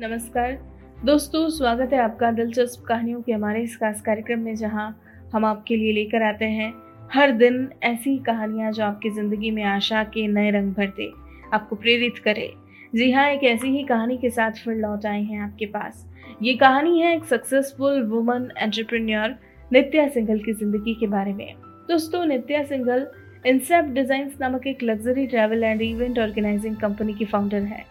नमस्कार। दोस्तों, स्वागत है आपका दिलचस्प कहानियों के हमारे इस खास कार्यक्रम में, जहाँ हम आपके लिए लेकर आते हैं हर दिन ऐसी कहानियाँ जो आपकी ज़िंदगी में आशा के नए रंग भर दे आपको प्रेरित करे। जी हाँ एक ऐसी ही कहानी के साथ फिर लौट आए हैं आपके पास। ये कहानी है एक successful woman entrepreneur Nitya Singhal की ज़िंदगी के बारे में। दोस्तों, नित्या सिंघल इंसेप्ट डिज़ाइन नामक एक luxury travel and event organising company की फाउंडर है।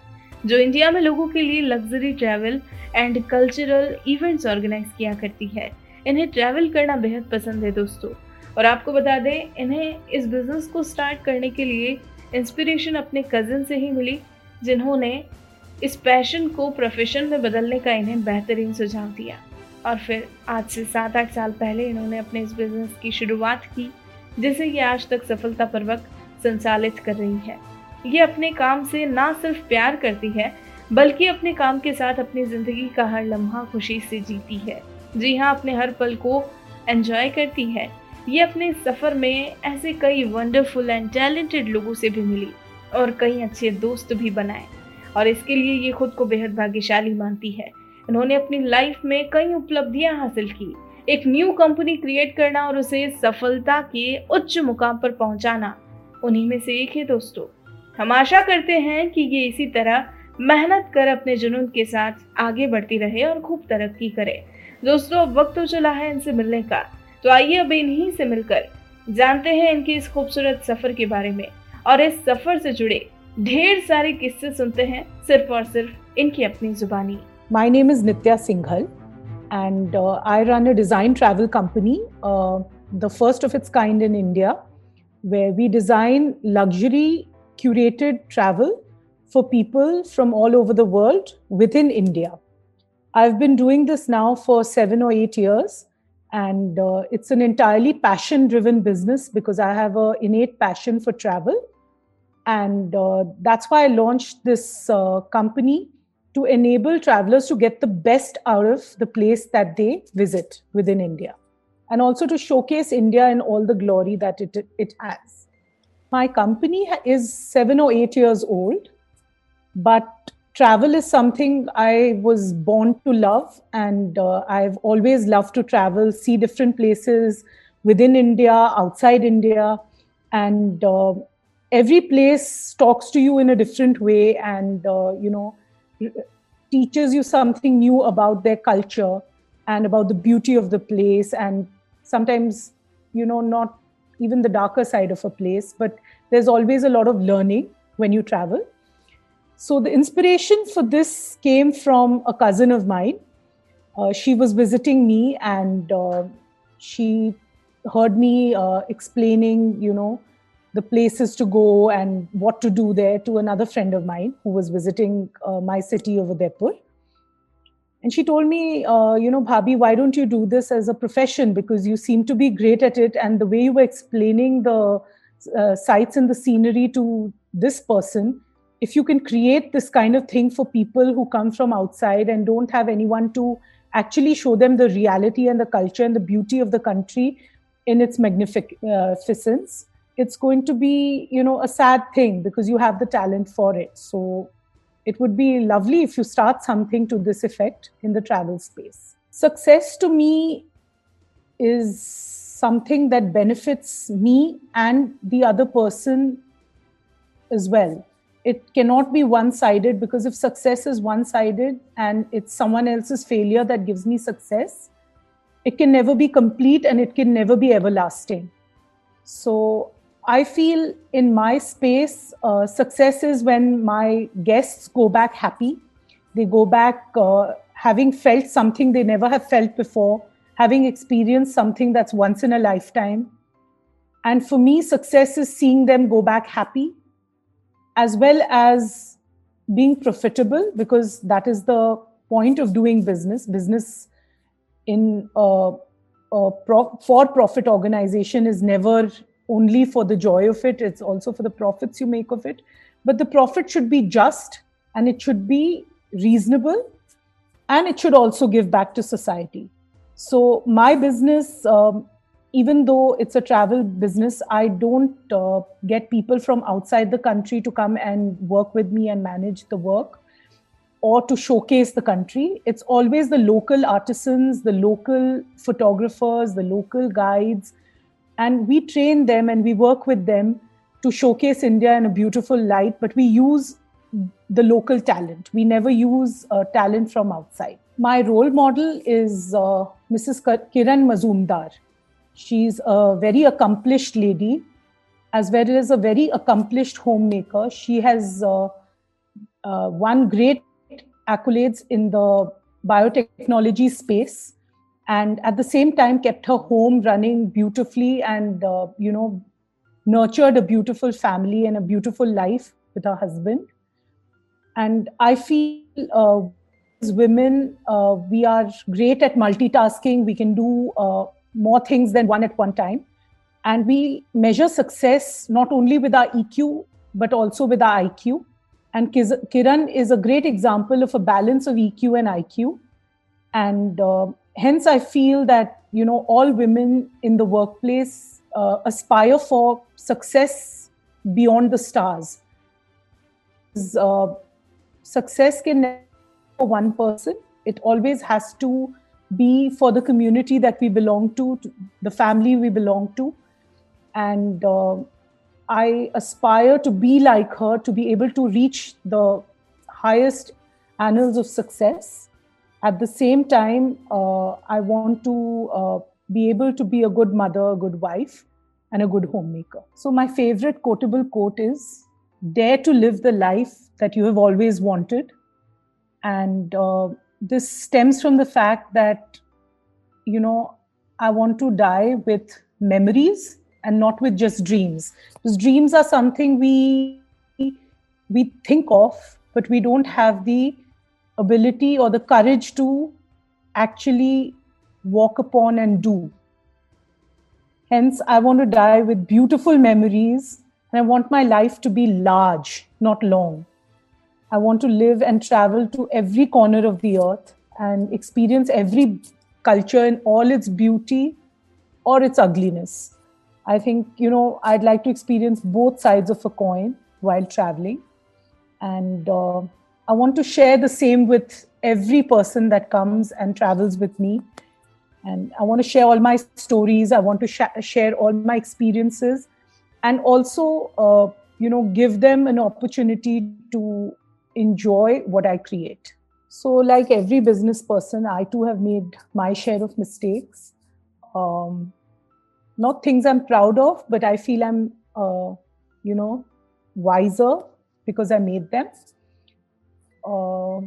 जो इंडिया में लोगों के लिए luxury travel and cultural events organise किया करती है। इन्हें ट्रैवल करना बेहद पसंद है दोस्तों। और आपको बता दें, इन्हें इस बिज़नेस को स्टार्ट करने के लिए इंस्पिरेशन अपने कज़न से ही मिली, जिन्होंने इस पैशन को प्रोफेशन में बदलने का इन्हें बेहतरीन सुझाव दिया। और फिर आज से सात आठ साल पहले इन्होंने अपने इस बिज़नेस की शुरुआत की, जिसे ये आज तक सफलतापूर्वक संचालित कर रही है। ये अपने काम से ना सिर्फ़ प्यार करती है, बल्कि अपने काम के साथ अपनी ज़िंदगी का हर लम्हा खुशी से जीती है। जी हाँ अपने हर पल को एंजॉय करती है। ये अपने सफ़र में ऐसे कई वंडरफुल एंड टैलेंटेड लोगों से भी मिली और कई अच्छे दोस्त भी बनाए और इसके लिए ये खुद को बेहद भाग्यशाली मानती है। इन्होंने अपनी लाइफ में कई उपलब्धियाँ हासिल की। एक न्यू कंपनी क्रिएट करना और उसे सफलता के उच्च मुकाम पर पहुंचाना, उन्हीं में से एक है दोस्तों। हम आशा करते हैं कि ये इसी तरह मेहनत कर अपने जुनून के साथ आगे बढ़ती रहे और खूब तरक्की करे। दोस्तों अब वक्त तो चला है इनसे मिलने का तो आइए अब इन्हीं से मिलकर जानते हैं इनके इस खूबसूरत सफ़र के बारे में और इस सफ़र से जुड़े ढेर सारे किस्से सुनते हैं सिर्फ़ और सिर्फ़ इनकी अपनी जुबानी। My name is Nitya Singhal I run a design travel company, uh, the first of its kind in India, where we design luxury curated travel for people from all over the world within India. I've been doing this now for seven or eight years, and uh, it's an entirely passion driven business because I have an innate passion for travel. And uh, that's why I launched this uh, company to enable travelers to get the best out of the place that they visit within India and also to showcase India in all the glory that it, it has. My company is seven or eight years old, but travel is something I was born to love, and uh, I've always loved to travel, see different places within India, outside India, and uh, every place talks to you in a different way, and uh, you know teaches you something new about their culture and about the beauty of the place, and sometimes you know not even the darker side of a place but there's always a lot of learning when you travel so the inspiration for this came from a cousin of mine uh, she was visiting me and uh, she heard me uh, explaining you know the places to go and what to do there to another friend of mine who was visiting uh, my city over Udaipur. And she told me, uh, you know, Bhabi, why don't you do this as a profession? Because you seem to be great at it. And the way you were explaining the uh, sights and the scenery to this person, if you can create this kind of thing for people who come from outside and don't have anyone to actually show them the reality and the culture and the beauty of the country in its magnificence, it's going to be, you know, a sad thing because you have the talent for it. So it would be lovely if you start something to this effect in the travel space. Success to me is something that benefits me and the other person as well. It cannot be one sided because if success is one sided and it's someone else's failure that gives me success, it can never be complete and it can never be everlasting. So I feel in my space, uh, success is when my guests go back happy. They go back uh, having felt something they never have felt before, having experienced something that's once in a lifetime. And for me, success is seeing them go back happy, as well as being profitable, because that is the point of doing business. Business in a, a pro- for profit organization is never only for the joy of it, it's also for the profits you make of it. But the profit should be just and it should be reasonable and it should also give back to society. So, my business, um, even though it's a travel business, I don't uh, get people from outside the country to come and work with me and manage the work. or to showcase the country. It's always the local artisans, the local photographers, the local guides, and we train them and we work with them to showcase India in a beautiful light. But we use the local talent. We never use uh, talent from outside. My role model is uh, Mrs. Kiran Mazumdar. She's a very accomplished lady, as well as a very accomplished homemaker. She has uh, uh won great accolades in the biotechnology space and at the same time kept her home running beautifully and uh, you know nurtured a beautiful family and a beautiful life with her husband. And i feel uh, as women uh, we are great at multitasking. We can do uh, more things than one at one time. And we measure success not only with our eq but also with our iq and kiran is a great example of a balance of eq and iq and uh, hence i feel that you know all women in the workplace uh, aspire for success beyond the stars. Uh, success can never be for one person. It always has to be for the community that we belong to, to the family we belong to. And uh, i aspire to be like her to be able to reach the highest annals of success at the same time uh, i want to uh, be able to be a good mother a good wife and a good homemaker so my favorite quotable quote is dare to live the life that you have always wanted. And uh, this stems from the fact that, you know, I want to die with memories and not with just dreams. Because dreams are something we we think of, but we don't have the ability or the courage to actually walk upon and do. Hence, I want to die with beautiful memories and I want my life to be large, not long. I want to live and travel to every corner of the earth and experience every culture in all its beauty or its ugliness. I think, you know, I'd like to experience both sides of a coin while traveling. And uh, I want to share the same with every person that comes and travels with me. And I want to share all my stories. I want to sh- share all my experiences and also, uh, you know, give them an opportunity to enjoy what I create. So, like every business person, I too have made my share of mistakes. Um, not things I'm proud of, but I feel I'm, uh, you know, wiser because I made them. Uh,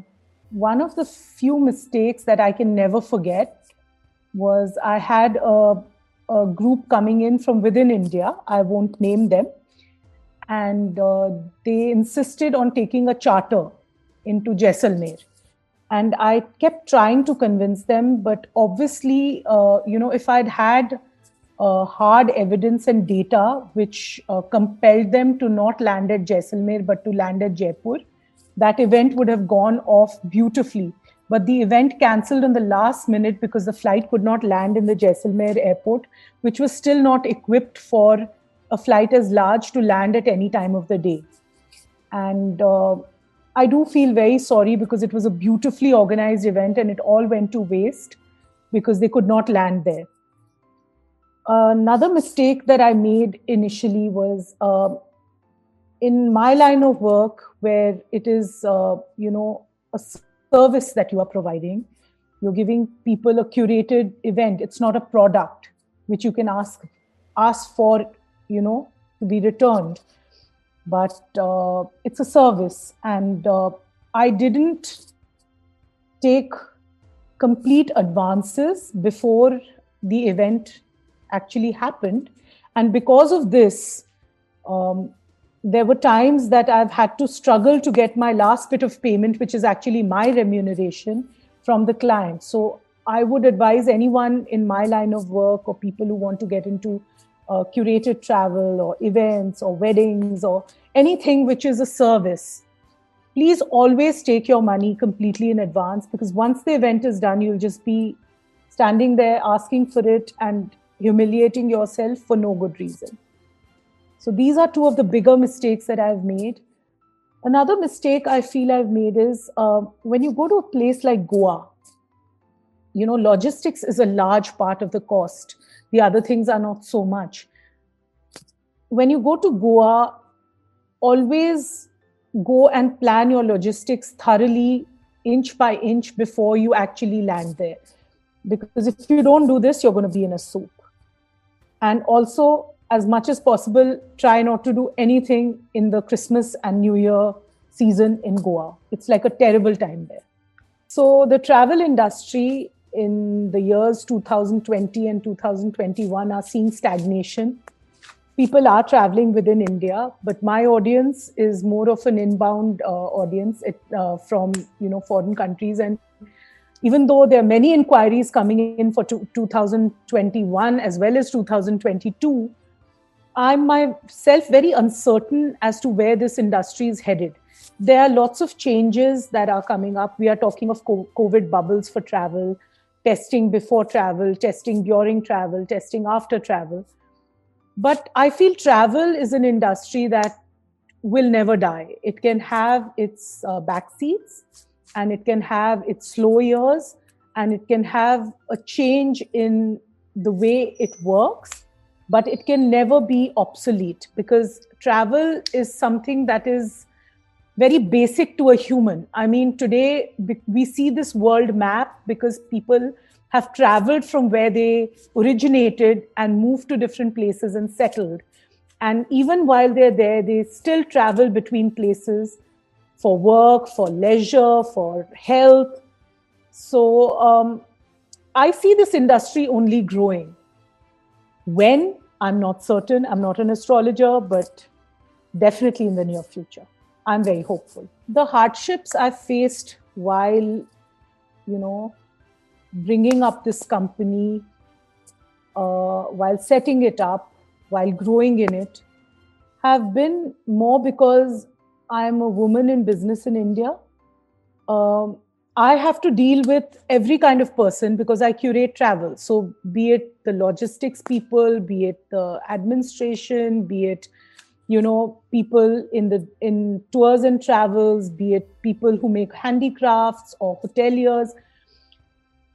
one of the few mistakes that I can never forget was I had a, a group coming in from within India. I won't name them and uh, they insisted on taking a charter into Jaisalmer. And I kept trying to convince them, but obviously, uh, you know, if I'd had uh, hard evidence and data which uh, compelled them to not land at Jaisalmer but to land at Jaipur, that event would have gone off beautifully. But the event cancelled on the last minute because the flight could not land in the Jaisalmer airport, which was still not equipped for a flight as large to land at any time of the day. And uh, I do feel very sorry because it was a beautifully organized event and it all went to waste because they could not land there. Another mistake that I made initially was uh, in my line of work, where it is, uh, you know, a service that you are providing. You're giving people a curated event. It's not a product which you can ask ask for you know, to be returned. But uh, it's a service, and uh, I didn't take complete advances before the event actually happened. And because of this, um, there were times that I've had to struggle to get my last bit of payment, which is actually my remuneration from the client. So I would advise anyone in my line of work or people who want to get into uh, curated travel or events or weddings or anything which is a service, please always take your money completely in advance because once the event is done, you'll just be standing there asking for it and humiliating yourself for no good reason. So these are two of the bigger mistakes that I've made. Another mistake I feel I've made is uh, when you go to a place like Goa, you know, logistics is a large part of the cost. The other things are not so much. When you go to Goa, always go and plan your logistics thoroughly, inch by inch, before you actually land there. Because if you don't do this, you're going to be in a soup. And also, as much as possible, try not to do anything in the Christmas and New Year season in Goa. It's like a terrible time there. So, the travel industry in the years 2020 and 2021 are seeing stagnation. People are traveling within India, but my audience is more of an inbound uh, audience it, uh, from you know foreign countries, and even though there are many inquiries coming in for 2021 as well as 2022, I'm myself very uncertain as to where this industry is headed. There are lots of changes that are coming up. We are talking of COVID bubbles for travel, testing before travel, testing during travel, testing after travel. But I feel travel is an industry that will never die. It can have its uh, backseats and it can have its slow years and it can have a change in the way it works but it can never be obsolete because travel is something that is very basic to a human. I mean, today we see this world map because people have traveled from where they originated and moved to different places and settled. And even while they're there, they still travel between places for work, for leisure, for health. So um, I see this industry only growing. When I'm not certain. I'm not an astrologer, but definitely in the near future. I'm very hopeful. The hardships I've faced while, you know, bringing up this company, uh, while setting it up, while growing in it, have been more because I'm a woman in business in India. Um, I have to deal with every kind of person because I curate travel. So, be it the logistics people, be it the administration, be it you know people in the in tours and travels, be it people who make handicrafts or hoteliers.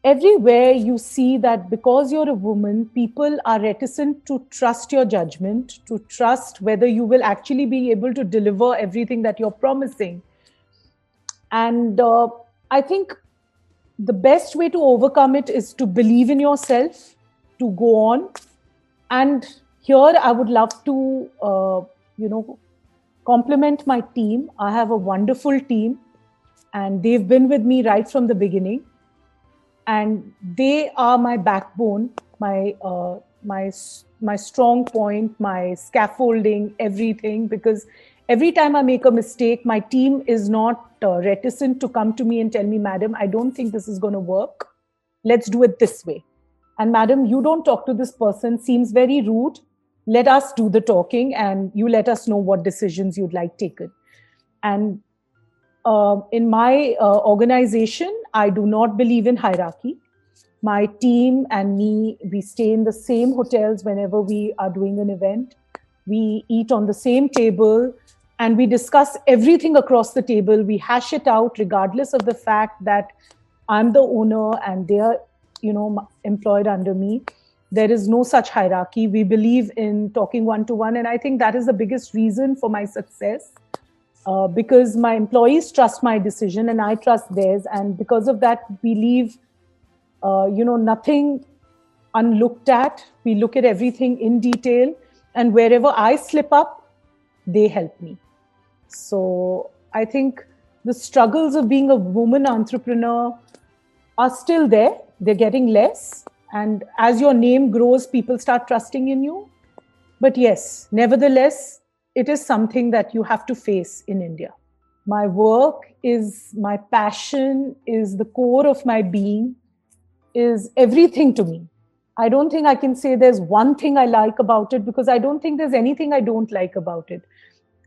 Everywhere you see that because you're a woman, people are reticent to trust your judgment, to trust whether you will actually be able to deliver everything that you're promising. And uh, I think the best way to overcome it is to believe in yourself, to go on. And here I would love to, uh, you know, compliment my team. I have a wonderful team, and they've been with me right from the beginning. And they are my backbone, my uh, my my strong point, my scaffolding, everything. Because every time I make a mistake, my team is not uh, reticent to come to me and tell me, Madam, I don't think this is going to work. Let's do it this way. And, Madam, you don't talk to this person, seems very rude. Let us do the talking and you let us know what decisions you'd like taken. And uh, in my uh, organization, I do not believe in hierarchy. My team and me, we stay in the same hotels whenever we are doing an event. We eat on the same table and we discuss everything across the table. We hash it out, regardless of the fact that I'm the owner and they're, you know, employed under me. There is no such hierarchy. We believe in talking one to one, and I think that is the biggest reason for my success. Uh, because my employees trust my decision and I trust theirs, and because of that, we leave, uh, you know, nothing unlooked at. We look at everything in detail, and wherever I slip up, they help me. So I think the struggles of being a woman entrepreneur are still there. They're getting less. And as your name grows, people start trusting in you. But yes, nevertheless, it is something that you have to face in India. My work is my passion, is the core of my being, is everything to me. I don't think I can say there's one thing I like about it because I don't think there's anything I don't like about it.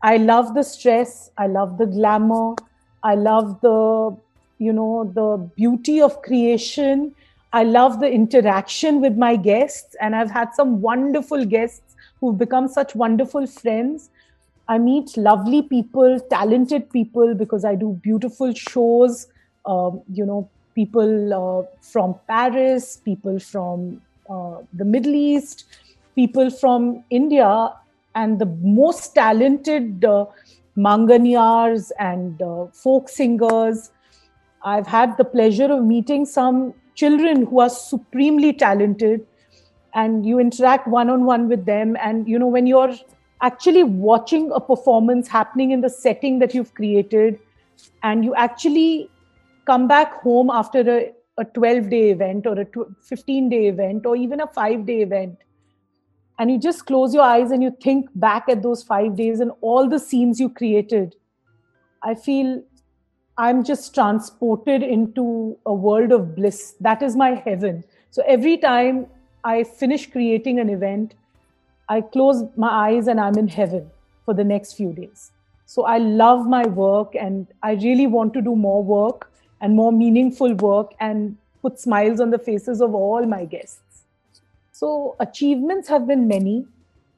I love the stress. I love the glamour. I love the, you know, the beauty of creation. I love the interaction with my guests. And I've had some wonderful guests who've become such wonderful friends. I meet lovely people, talented people, because I do beautiful shows. Um, you know, people uh, from Paris, people from uh, the Middle East, people from India, and the most talented uh, and uh, folk singers. I've had the pleasure of meeting some children who are supremely talented, and you interact one on one with them. And you know, when you're actually watching a performance happening in the setting that you've created, and you actually come back home after a, a 12 day event or a 15 day event or even a five day event and you just close your eyes and you think back at those five days and all the scenes you created. I feel i'm just transported into a world of bliss. That is my heaven. So every time i finish creating an event i close my eyes and i'm in heaven for the next few days. So i love my work and i really want to do more work and more meaningful work and put smiles on the faces of all my guests. So, achievements have been many.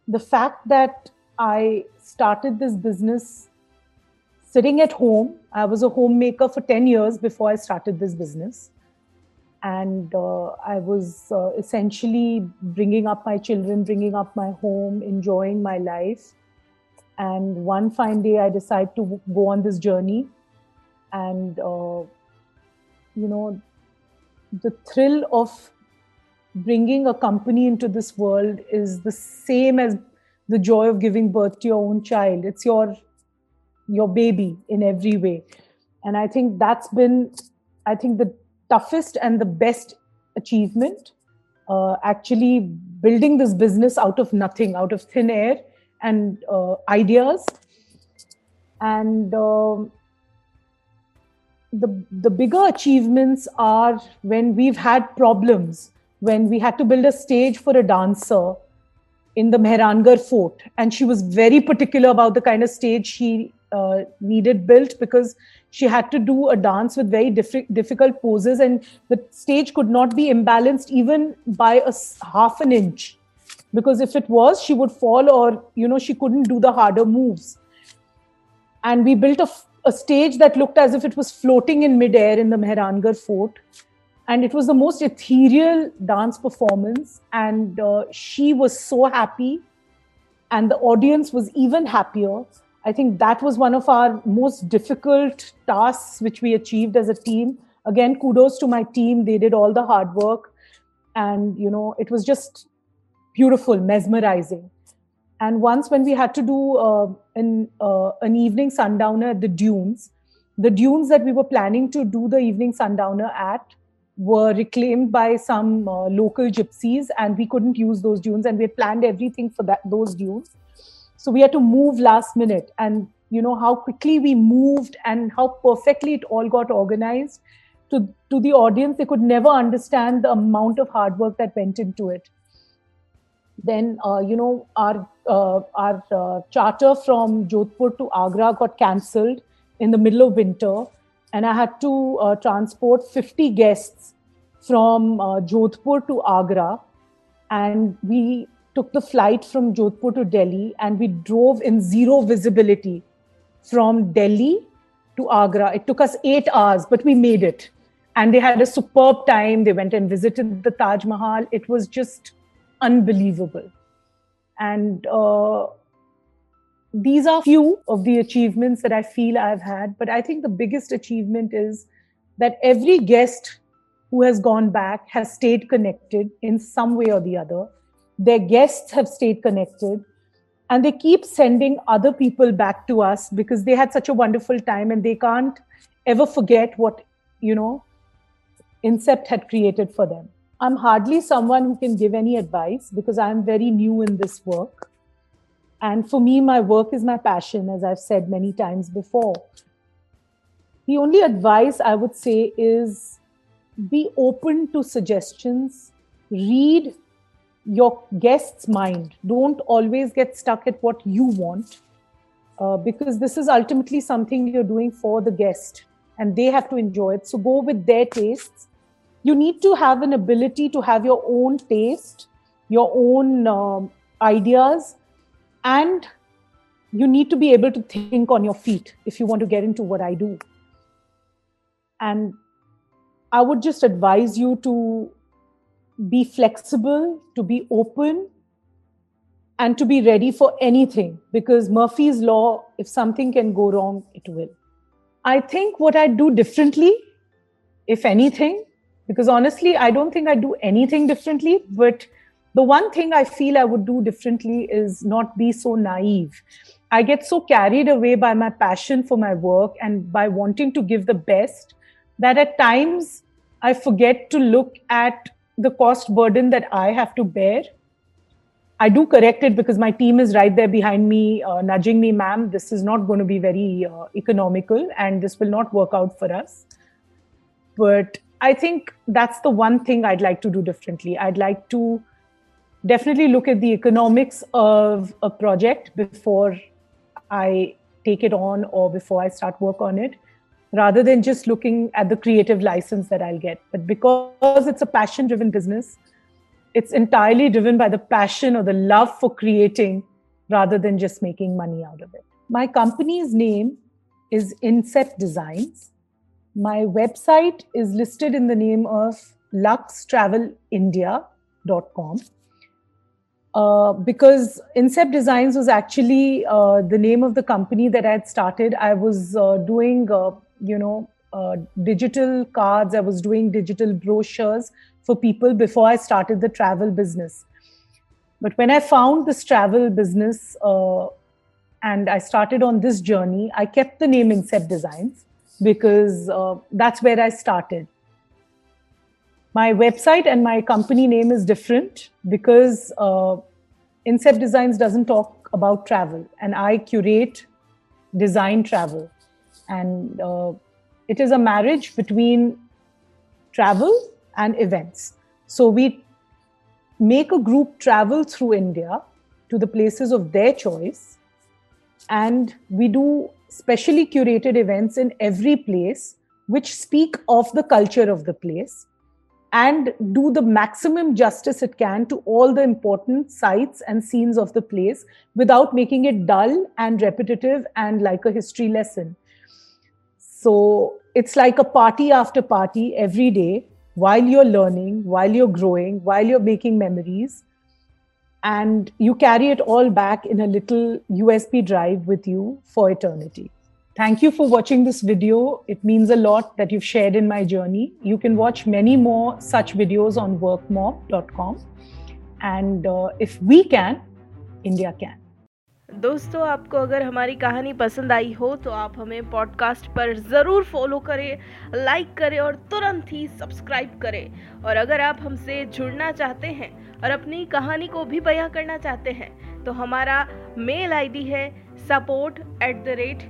The fact that I started this business sitting at home, I was a homemaker for 10 years before I started this business. And uh, I was uh, essentially bringing up my children, bringing up my home, enjoying my life. And one fine day, I decided to go on this journey and uh, you know the thrill of bringing a company into this world is the same as the joy of giving birth to your own child. It's your your baby in every way. And i think that's been i think the toughest and the best achievement uh, actually building this business out of nothing out of thin air and uh, ideas. And um, the the bigger achievements are when we've had problems when we had to build a stage for a dancer in the Mehrangarh fort. And she was very particular about the kind of stage she uh, needed built because she had to do a dance with very diff- difficult poses and the stage could not be imbalanced even by a half an inch. Because if it was she would fall or you know she couldn't do the harder moves. And we built a a stage that looked as if it was floating in midair in the Mehrangarh fort. And it was the most ethereal dance performance. And uh, she was so happy. And the audience was even happier. I think that was one of our most difficult tasks, which we achieved as a team. Again, kudos to my team. They did all the hard work. And, you know, it was just beautiful, mesmerizing. And once when we had to do uh, an, uh, an evening sundowner at the dunes, the dunes that we were planning to do the evening sundowner at were reclaimed by some uh, local gypsies and we couldn't use those dunes and we had planned everything for that those dunes. So we had to move last minute and you know how quickly we moved and how perfectly it all got organized to to the audience they could never understand the amount of hard work that went into it. Then uh, you know our uh, our uh, charter from Jodhpur to Agra got cancelled in the middle of winter, and I had to uh, transport 50 guests from uh, Jodhpur to Agra, and we took the flight from Jodhpur to Delhi, and we drove in zero visibility from Delhi to Agra. It took us eight hours, but we made it. And they had a superb time. They went and visited the Taj Mahal. It was just unbelievable. And uh, these are few of the achievements that I feel I've had. But I think the biggest achievement is that every guest who has gone back has stayed connected in some way or the other. Their guests have stayed connected and they keep sending other people back to us because they had such a wonderful time and they can't ever forget what, you know, Incept had created for them. I'm hardly someone who can give any advice because I'm very new in this work. And for me, my work is my passion, as I've said many times before. The only advice I would say is be open to suggestions, read your guest's mind. Don't always get stuck at what you want, uh, because this is ultimately something you're doing for the guest and they have to enjoy it. So go with their tastes you need to have an ability to have your own taste, your own um, ideas, and you need to be able to think on your feet if you want to get into what I do. And I would just advise you to be flexible, to be open, and to be ready for anything because Murphy's Law, if something can go wrong, it will. I think what I'd do differently, if anything, because honestly, I don't think I do anything differently, but the one thing I feel I would do differently is not be so naive. I get so carried away by my passion for my work and by wanting to give the best that at times I forget to look at the cost burden that I have to bear. I do correct it because my team is right there behind me, uh, nudging me, ma'am, this is not going to be very uh, economical and this will not work out for us. But I think that's the one thing I'd like to do differently. I'd like to definitely look at the economics of a project before I take it on or before I start work on it, rather than just looking at the creative license that I'll get. But because it's a passion driven business, it's entirely driven by the passion or the love for creating rather than just making money out of it. My company's name is Incept Designs. My website is listed in the name of luxtravelindia.com uh, because Incept Designs was actually uh, the name of the company that I had started. I was uh, doing, uh, you know, uh, digital cards. I was doing digital brochures for people before I started the travel business. But when I found this travel business and I started on this journey, I kept the name Incept Designs because that's where I started my website and my company name is different because uh, Incept Designs doesn't talk about travel, and I curate design travel. And uh, it is a marriage between travel and events. So we make a group travel through India to the places of their choice, and we do specially curated events in every place which speak of the culture of the place and do the maximum justice it can to all the important sites and scenes of the place without making it dull and repetitive and like a history lesson. So it's like a party after party every day while you're learning, while you're growing, while you're making memories. And you carry it all back in a little USB drive with you for eternity. Thank you for watching this video. It means a lot that you've shared in my journey. You can watch many more such videos on workmob.com. And uh, if we can, India can. दोस्तों आपको अगर हमारी कहानी पसंद आई हो तो आप हमें पॉडकास्ट पर ज़रूर फॉलो करें लाइक करें और तुरंत ही सब्सक्राइब करें और अगर आप हमसे जुड़ना चाहते हैं और अपनी कहानी को भी बयां करना चाहते हैं तो हमारा मेल आईडी है support at the rate